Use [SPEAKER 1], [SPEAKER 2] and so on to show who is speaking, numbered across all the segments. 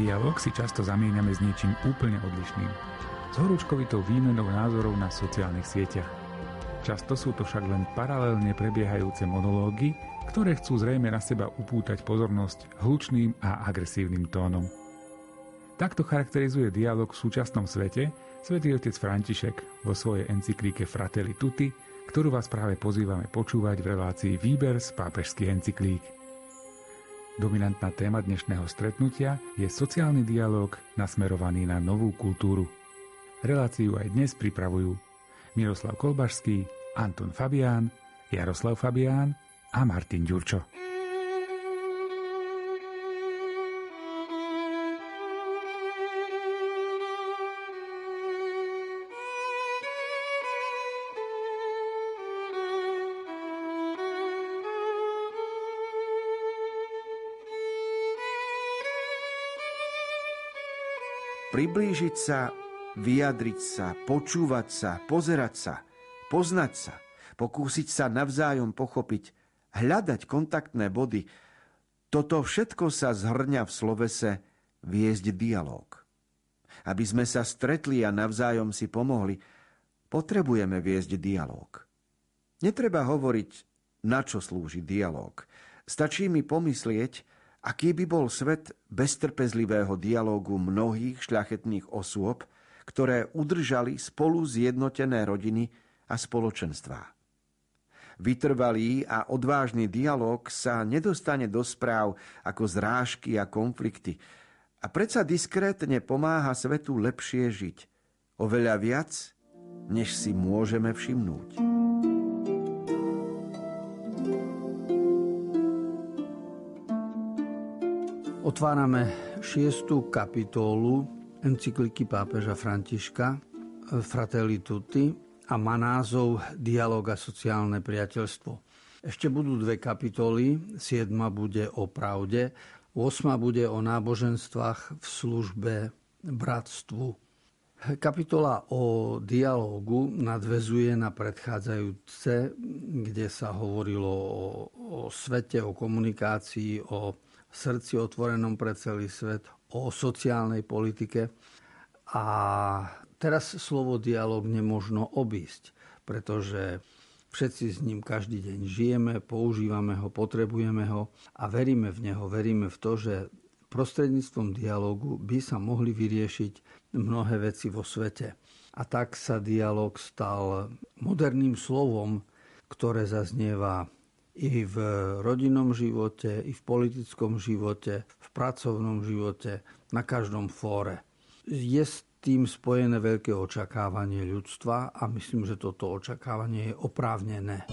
[SPEAKER 1] Dialóg si často zamieňame s niečím úplne odlišným. S horúčkovitou výmenou názorov na sociálnych sieťach. Často sú to však len paralelne prebiehajúce monológy, ktoré chcú zrejme na seba upútať pozornosť hlučným a agresívnym tónom. Takto charakterizuje dialog v súčasnom svete svätý otec František vo svojej encyklíke Fratelli Tutti, ktorú vás práve pozývame počúvať v relácii Výber z pápežských encyklík. Dominantná téma dnešného stretnutia je sociálny dialog nasmerovaný na novú kultúru. Reláciu aj dnes pripravujú Miroslav Kolbašský, Anton Fabián, Jaroslav Fabián a Martin Ďurčo.
[SPEAKER 2] Priblížiť sa, vyjadriť sa, počúvať sa, pozerať sa, poznať sa, pokúsiť sa navzájom pochopiť, hľadať kontaktné body, toto všetko sa zhrňa v slovese viesť dialog. Aby sme sa stretli a navzájom si pomohli, potrebujeme viesť dialog. Netreba hovoriť, na čo slúži dialog. Stačí mi pomyslieť, Aký by bol svet bez trpezlivého dialógu mnohých šľachetných osôb, ktoré udržali spolu zjednotené rodiny a spoločenstvá. Vytrvalý a odvážny dialog sa nedostane do správ ako zrážky a konflikty a predsa diskrétne pomáha svetu lepšie žiť. Oveľa viac, než si môžeme všimnúť.
[SPEAKER 3] Otvárame šiestu kapitolu encykliky pápeža Františka Fratelli Tutti a má názov Dialog a sociálne priateľstvo. Ešte budú dve kapitoly, siedma bude o pravde, osma bude o náboženstvách v službe bratstvu. Kapitola o dialógu nadvezuje na predchádzajúce, kde sa hovorilo o, o svete, o komunikácii, o srdci otvorenom pre celý svet, o sociálnej politike. A teraz slovo dialog nemožno obísť, pretože všetci s ním každý deň žijeme, používame ho, potrebujeme ho a veríme v neho, veríme v to, že prostredníctvom dialogu by sa mohli vyriešiť mnohé veci vo svete. A tak sa dialog stal moderným slovom, ktoré zaznieva i v rodinnom živote, i v politickom živote, v pracovnom živote, na každom fóre. Je s tým spojené veľké očakávanie ľudstva a myslím, že toto očakávanie je oprávnené.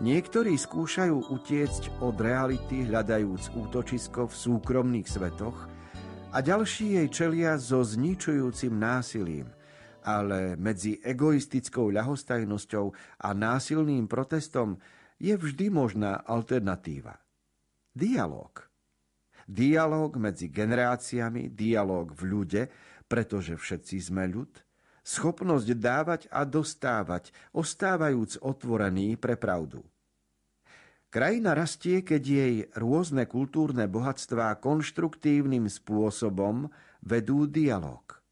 [SPEAKER 2] Niektorí skúšajú utiecť od reality, hľadajúc útočisko v súkromných svetoch, a ďalší jej čelia so zničujúcim násilím, ale medzi egoistickou ľahostajnosťou a násilným protestom je vždy možná alternatíva. Dialóg. Dialóg medzi generáciami, dialóg v ľude, pretože všetci sme ľud – schopnosť dávať a dostávať, ostávajúc otvorený pre pravdu. Krajina rastie, keď jej rôzne kultúrne bohatstvá konštruktívnym spôsobom vedú dialog.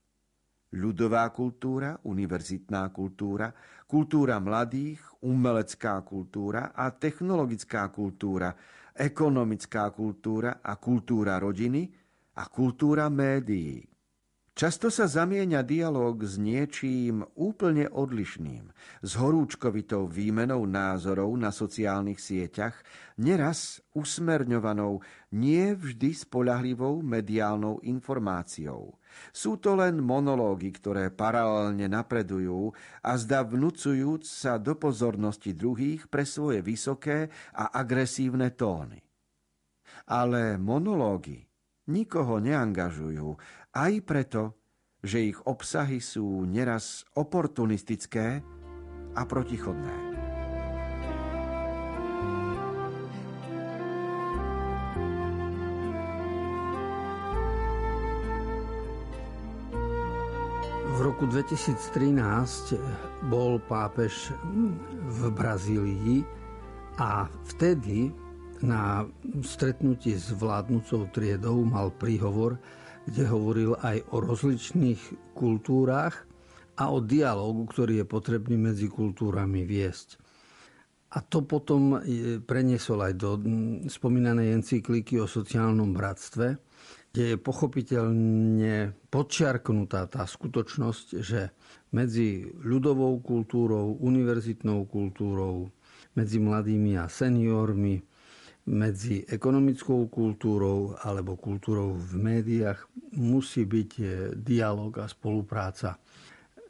[SPEAKER 2] Ľudová kultúra, univerzitná kultúra, kultúra mladých, umelecká kultúra a technologická kultúra, ekonomická kultúra a kultúra rodiny a kultúra médií. Často sa zamieňa dialog s niečím úplne odlišným, s horúčkovitou výmenou názorov na sociálnych sieťach, neraz usmerňovanou nie vždy spolahlivou mediálnou informáciou. Sú to len monológy, ktoré paralelne napredujú a zda vnúcujúc sa do pozornosti druhých pre svoje vysoké a agresívne tóny. Ale monológy nikoho neangažujú, aj preto, že ich obsahy sú neraz oportunistické a protichodné.
[SPEAKER 3] V roku 2013 bol pápež v Brazílii a vtedy na stretnutí s vládnúcou triedou mal príhovor, kde hovoril aj o rozličných kultúrach a o dialogu, ktorý je potrebný medzi kultúrami viesť. A to potom preniesol aj do spomínanej encykliky o sociálnom bratstve, kde je pochopiteľne podčiarknutá tá skutočnosť, že medzi ľudovou kultúrou, univerzitnou kultúrou, medzi mladými a seniormi, medzi ekonomickou kultúrou alebo kultúrou v médiách musí byť eh, dialog a spolupráca.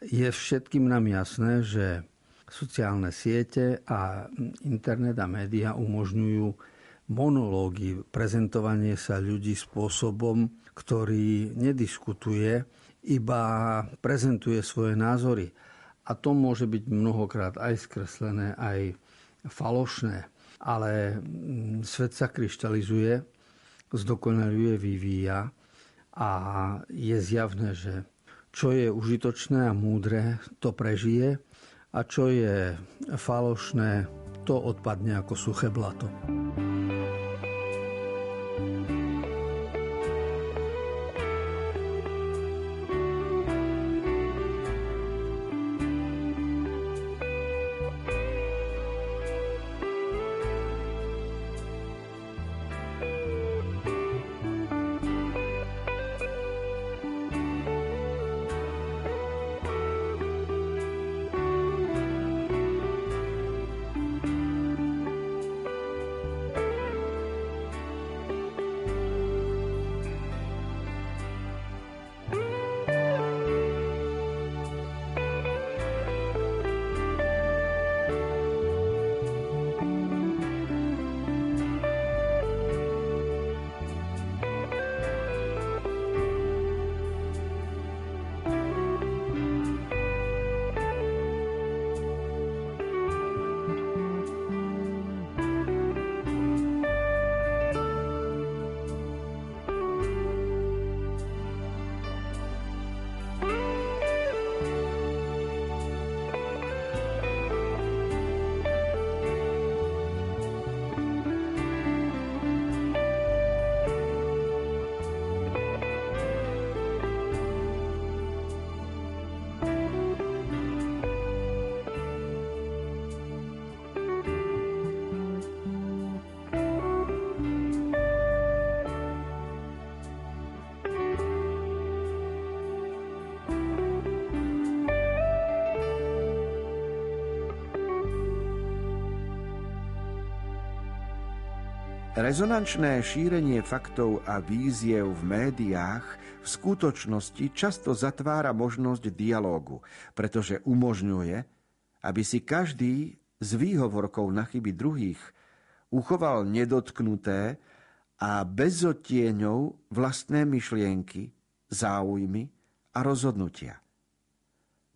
[SPEAKER 3] Je všetkým nám jasné, že sociálne siete a internet a média umožňujú monológy, prezentovanie sa ľudí spôsobom, ktorý nediskutuje, iba prezentuje svoje názory. A to môže byť mnohokrát aj skreslené, aj falošné ale mm, svet sa kryštalizuje, zdokonaluje, vyvíja a je zjavné, že čo je užitočné a múdre, to prežije a čo je falošné, to odpadne ako suché blato.
[SPEAKER 2] Rezonančné šírenie faktov a víziev v médiách v skutočnosti často zatvára možnosť dialógu, pretože umožňuje, aby si každý s výhovorkou na chyby druhých uchoval nedotknuté a bez odtieňov vlastné myšlienky, záujmy a rozhodnutia.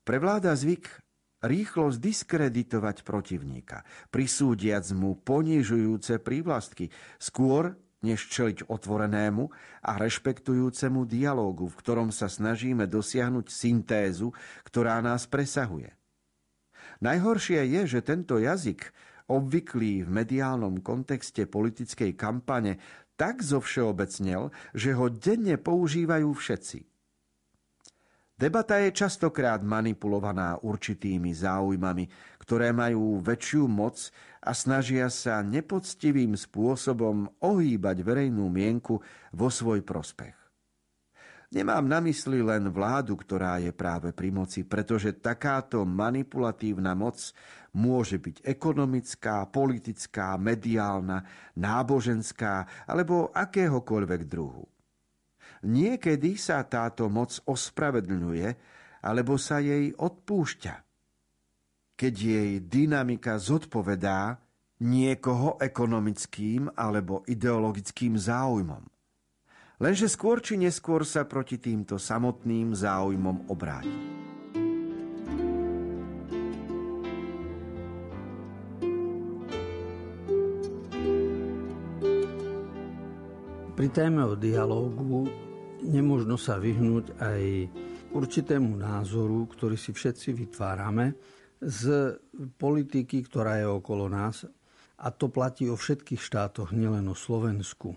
[SPEAKER 2] Prevláda zvyk rýchlo zdiskreditovať protivníka, prisúdiac mu ponižujúce prívlastky, skôr než čeliť otvorenému a rešpektujúcemu dialógu, v ktorom sa snažíme dosiahnuť syntézu, ktorá nás presahuje. Najhoršie je, že tento jazyk, obvyklý v mediálnom kontexte politickej kampane, tak zovšeobecnel, že ho denne používajú všetci. Debata je častokrát manipulovaná určitými záujmami, ktoré majú väčšiu moc a snažia sa nepoctivým spôsobom ohýbať verejnú mienku vo svoj prospech. Nemám na mysli len vládu, ktorá je práve pri moci, pretože takáto manipulatívna moc môže byť ekonomická, politická, mediálna, náboženská alebo akéhokoľvek druhu. Niekedy sa táto moc ospravedlňuje alebo sa jej odpúšťa keď jej dynamika zodpovedá niekoho ekonomickým alebo ideologickým záujmom. Lenže skôr či neskôr sa proti týmto samotným záujmom obráti.
[SPEAKER 3] Pri téme o dialógu nemožno sa vyhnúť aj určitému názoru, ktorý si všetci vytvárame, z politiky, ktorá je okolo nás. A to platí o všetkých štátoch, nielen o Slovensku.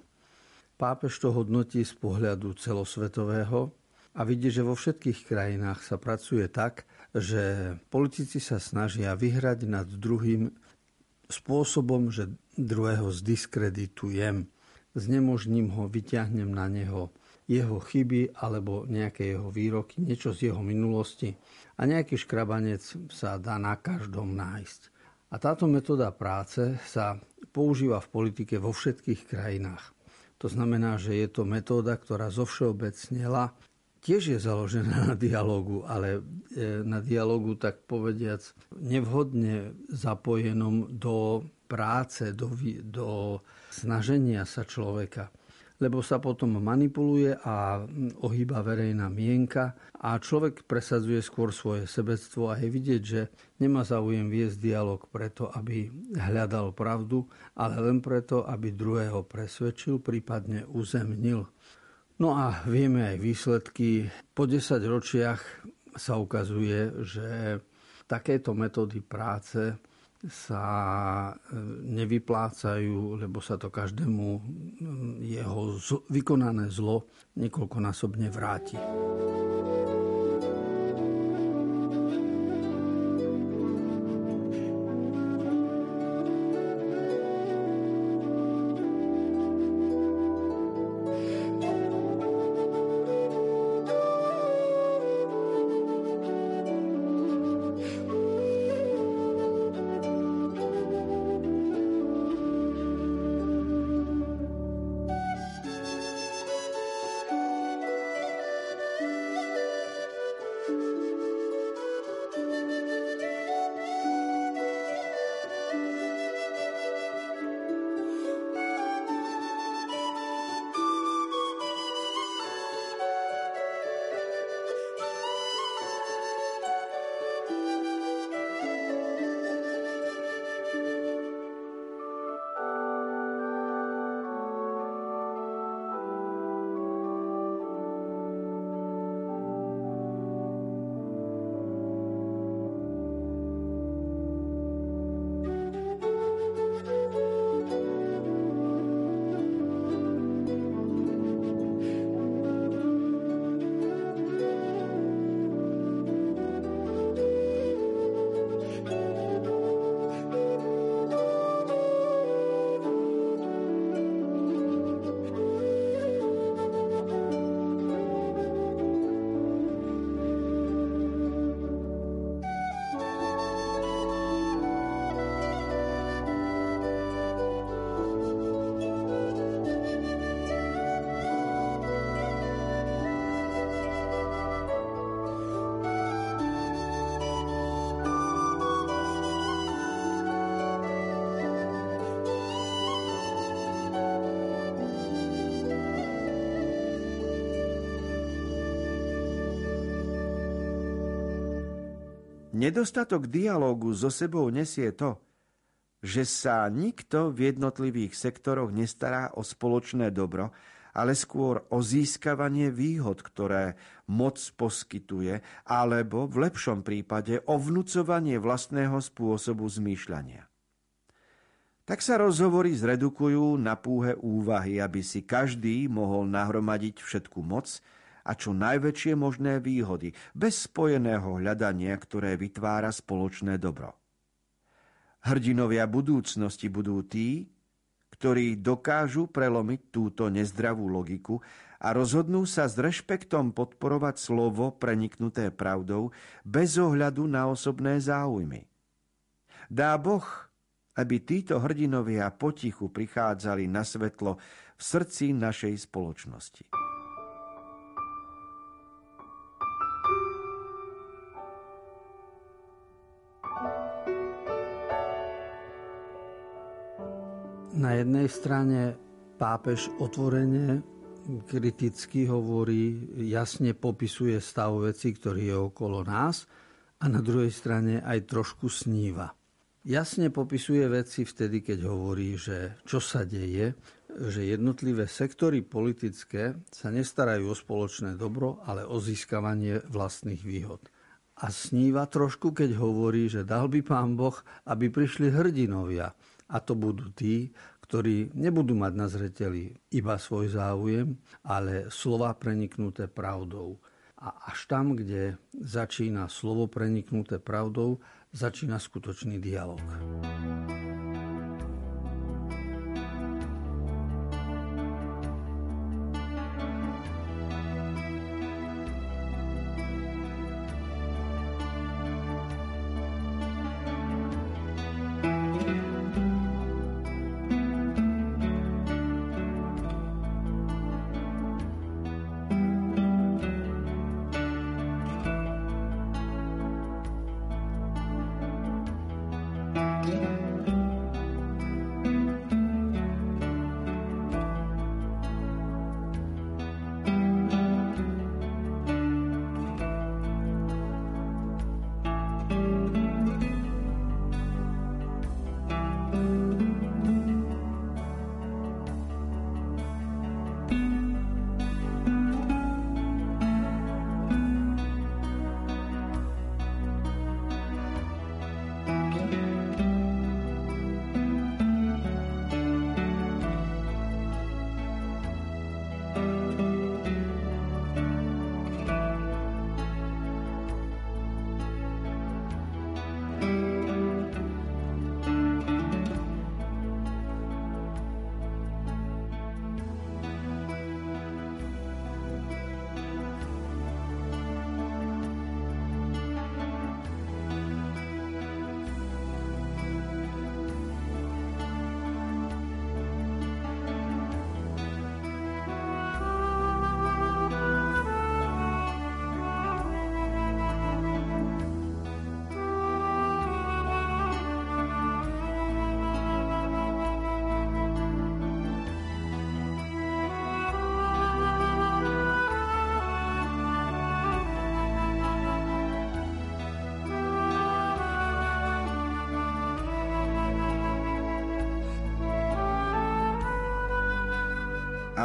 [SPEAKER 3] Pápež to hodnotí z pohľadu celosvetového a vidí, že vo všetkých krajinách sa pracuje tak, že politici sa snažia vyhrať nad druhým spôsobom, že druhého zdiskreditujem, znemožním ho, vyťahnem na neho jeho chyby alebo nejaké jeho výroky, niečo z jeho minulosti a nejaký škrabanec sa dá na každom nájsť. A táto metóda práce sa používa v politike vo všetkých krajinách. To znamená, že je to metóda, ktorá zovšeobecnela, tiež je založená na dialogu, ale e, na dialogu tak povediac nevhodne zapojenom do práce, do, do snaženia sa človeka lebo sa potom manipuluje a ohýba verejná mienka a človek presadzuje skôr svoje sebectvo a je vidieť, že nemá záujem viesť dialog preto, aby hľadal pravdu, ale len preto, aby druhého presvedčil, prípadne uzemnil. No a vieme aj výsledky. Po 10 ročiach sa ukazuje, že takéto metódy práce sa e, nevyplácajú, lebo sa to každému jeho vykonané zlo niekoľkonásobne vráti.
[SPEAKER 2] Nedostatok dialógu so sebou nesie to, že sa nikto v jednotlivých sektoroch nestará o spoločné dobro, ale skôr o získavanie výhod, ktoré moc poskytuje, alebo v lepšom prípade o vnúcovanie vlastného spôsobu zmýšľania. Tak sa rozhovory zredukujú na púhe úvahy, aby si každý mohol nahromadiť všetku moc a čo najväčšie možné výhody, bez spojeného hľadania, ktoré vytvára spoločné dobro. Hrdinovia budúcnosti budú tí, ktorí dokážu prelomiť túto nezdravú logiku a rozhodnú sa s rešpektom podporovať slovo preniknuté pravdou bez ohľadu na osobné záujmy. Dá Boh, aby títo hrdinovia potichu prichádzali na svetlo v srdci našej spoločnosti.
[SPEAKER 3] Na jednej strane pápež otvorene kriticky hovorí, jasne popisuje stav veci, ktorý je okolo nás a na druhej strane aj trošku sníva. Jasne popisuje veci vtedy, keď hovorí, že čo sa deje, že jednotlivé sektory politické sa nestarajú o spoločné dobro, ale o získavanie vlastných výhod. A sníva trošku, keď hovorí, že dal by pán Boh, aby prišli hrdinovia, a to budú tí, ktorí nebudú mať na zreteli iba svoj záujem, ale slova preniknuté pravdou. A až tam, kde začína slovo preniknuté pravdou, začína skutočný dialog.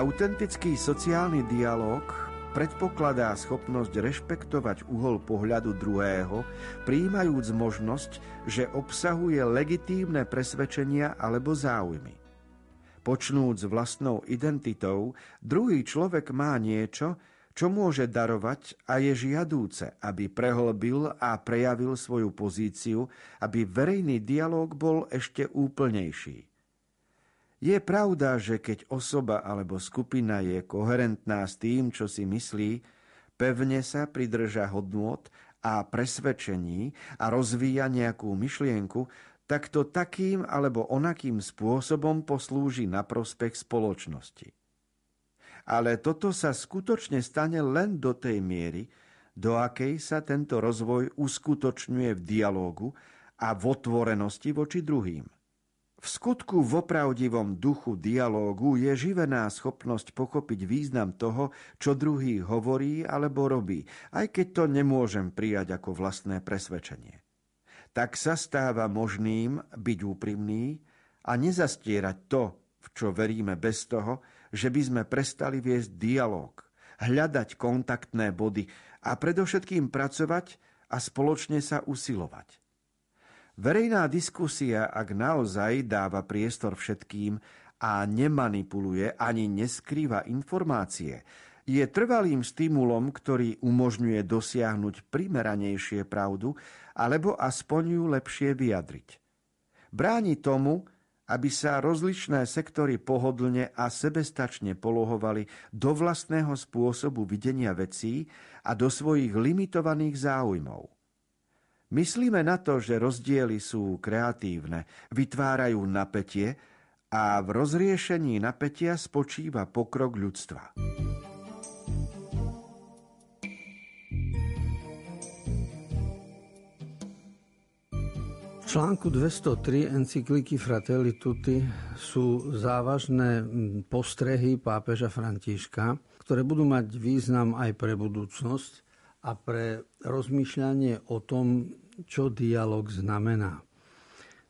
[SPEAKER 2] Autentický sociálny dialog predpokladá schopnosť rešpektovať uhol pohľadu druhého, príjmajúc možnosť, že obsahuje legitímne presvedčenia alebo záujmy. Počnúc vlastnou identitou, druhý človek má niečo, čo môže darovať a je žiadúce, aby prehlbil a prejavil svoju pozíciu, aby verejný dialog bol ešte úplnejší. Je pravda, že keď osoba alebo skupina je koherentná s tým, čo si myslí, pevne sa pridrža hodnôt a presvedčení a rozvíja nejakú myšlienku, tak to takým alebo onakým spôsobom poslúži na prospech spoločnosti. Ale toto sa skutočne stane len do tej miery, do akej sa tento rozvoj uskutočňuje v dialógu a v otvorenosti voči druhým. V skutku v opravdivom duchu dialógu je živená schopnosť pochopiť význam toho, čo druhý hovorí alebo robí, aj keď to nemôžem prijať ako vlastné presvedčenie. tak sa stáva možným byť úprimný a nezastierať to, v čo veríme bez toho, že by sme prestali viesť dialog, hľadať kontaktné body a predovšetkým pracovať a spoločne sa usilovať. Verejná diskusia, ak naozaj dáva priestor všetkým a nemanipuluje ani neskrýva informácie, je trvalým stimulom, ktorý umožňuje dosiahnuť primeranejšie pravdu alebo aspoň ju lepšie vyjadriť. Bráni tomu, aby sa rozličné sektory pohodlne a sebestačne polohovali do vlastného spôsobu videnia vecí a do svojich limitovaných záujmov. Myslíme na to, že rozdiely sú kreatívne, vytvárajú napätie a v rozriešení napätia spočíva pokrok ľudstva.
[SPEAKER 3] článku 203 encykliky Fratelli Tutti sú závažné postrehy pápeža Františka, ktoré budú mať význam aj pre budúcnosť a pre rozmýšľanie o tom, čo dialog znamená.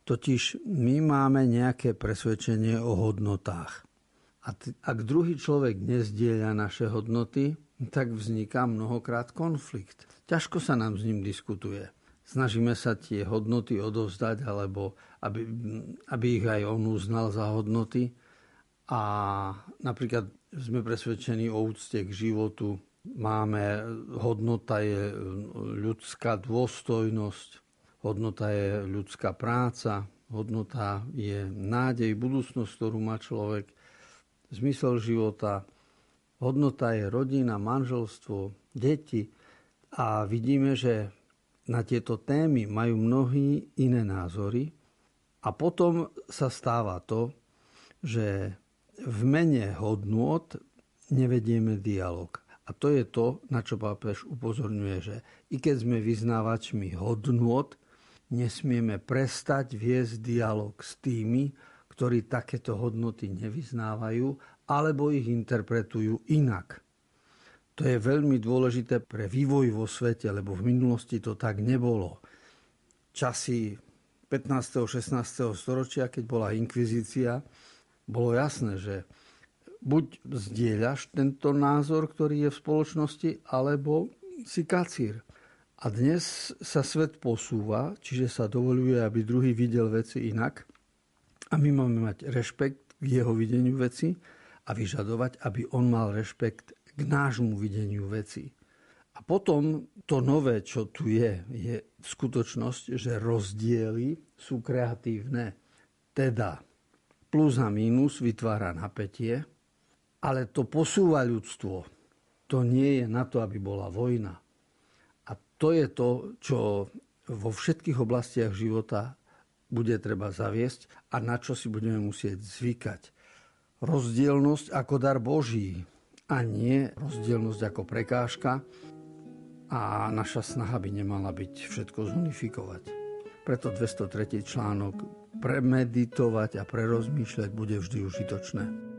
[SPEAKER 3] Totiž my máme nejaké presvedčenie o hodnotách. A ak druhý človek nezdieľa naše hodnoty, tak vzniká mnohokrát konflikt. Ťažko sa nám s ním diskutuje snažíme sa tie hodnoty odovzdať, alebo aby, aby ich aj on uznal za hodnoty. A napríklad sme presvedčení o úcte k životu. Máme, hodnota je ľudská dôstojnosť, hodnota je ľudská práca, hodnota je nádej, budúcnosť, ktorú má človek, zmysel života, hodnota je rodina, manželstvo, deti. A vidíme, že na tieto témy majú mnohí iné názory a potom sa stáva to, že v mene hodnôt nevedieme dialog. A to je to, na čo pápež upozorňuje, že i keď sme vyznávačmi hodnôt, nesmieme prestať viesť dialog s tými, ktorí takéto hodnoty nevyznávajú alebo ich interpretujú inak. To je veľmi dôležité pre vývoj vo svete, lebo v minulosti to tak nebolo. Časy 15. 16. storočia, keď bola inkvizícia, bolo jasné, že buď zdieľaš tento názor, ktorý je v spoločnosti, alebo si kacír. A dnes sa svet posúva, čiže sa dovoluje, aby druhý videl veci inak. A my máme mať rešpekt k jeho videniu veci a vyžadovať, aby on mal rešpekt k nášmu videniu veci. A potom to nové, čo tu je, je skutočnosť, že rozdiely sú kreatívne. Teda plus a mínus vytvára napätie, ale to posúva ľudstvo. To nie je na to, aby bola vojna. A to je to, čo vo všetkých oblastiach života bude treba zaviesť a na čo si budeme musieť zvykať. Rozdielnosť ako dar Boží, a nie rozdielnosť ako prekážka a naša snaha by nemala byť všetko zunifikovať. Preto 203. článok premeditovať a prerozmýšľať bude vždy užitočné.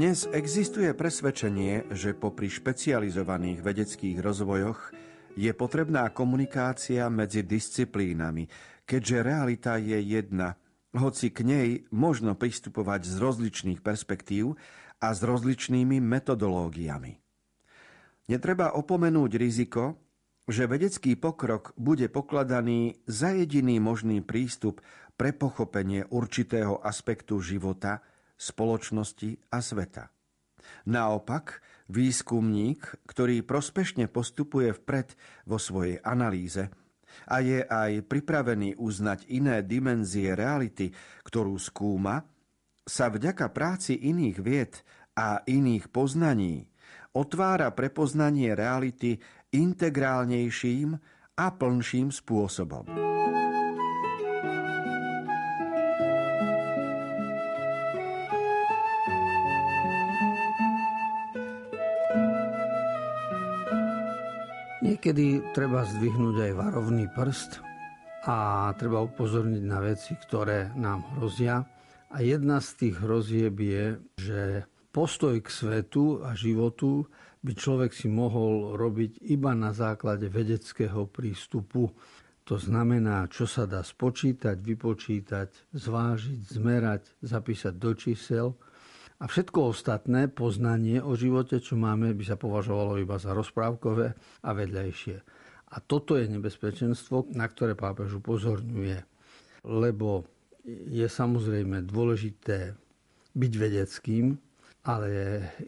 [SPEAKER 2] Dnes existuje presvedčenie, že popri špecializovaných vedeckých rozvojoch je potrebná komunikácia medzi disciplínami, keďže realita je jedna hoci k nej možno pristupovať z rozličných perspektív a s rozličnými metodológiami. Netreba opomenúť riziko, že vedecký pokrok bude pokladaný za jediný možný prístup pre pochopenie určitého aspektu života, spoločnosti a sveta. Naopak, výskumník, ktorý prospešne postupuje vpred vo svojej analýze a je aj pripravený uznať iné dimenzie reality, ktorú skúma, sa vďaka práci iných vied a iných poznaní otvára pre poznanie reality integrálnejším a plnším spôsobom.
[SPEAKER 3] Niekedy treba zdvihnúť aj varovný prst a treba upozorniť na veci, ktoré nám hrozia. A jedna z tých hrozieb je, že postoj k svetu a životu by človek si mohol robiť iba na základe vedeckého prístupu. To znamená, čo sa dá spočítať, vypočítať, zvážiť, zmerať, zapísať do čísel – a všetko ostatné poznanie o živote, čo máme, by sa považovalo iba za rozprávkové a vedľajšie. A toto je nebezpečenstvo, na ktoré pápež upozorňuje. Lebo je samozrejme dôležité byť vedeckým, ale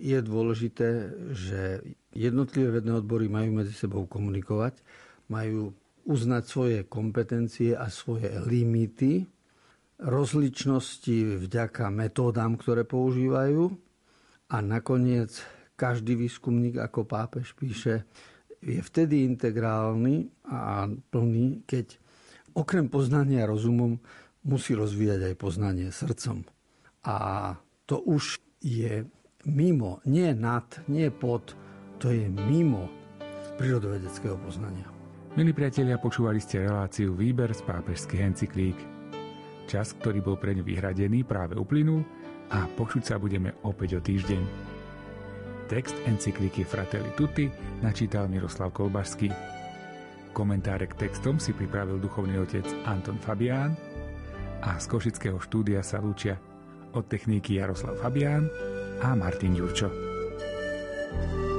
[SPEAKER 3] je dôležité, že jednotlivé vedné odbory majú medzi sebou komunikovať, majú uznať svoje kompetencie a svoje limity rozličnosti vďaka metódám, ktoré používajú a nakoniec každý výskumník, ako pápež píše, je vtedy integrálny a plný, keď okrem poznania rozumom musí rozvíjať aj poznanie srdcom. A to už je mimo, nie nad, nie pod, to je mimo prírodovedeckého poznania.
[SPEAKER 1] Milí priatelia, počúvali ste reláciu Výber z pápežských encyklík. Čas, ktorý bol pre ňu vyhradený, práve uplynul a počuť sa budeme opäť o týždeň. Text encykliky Fratelli Tutti načítal Miroslav Kolbašský. Komentáre k textom si pripravil duchovný otec Anton Fabián a z Košického štúdia sa lúčia od techniky Jaroslav Fabián a Martin Ďurčo. thank you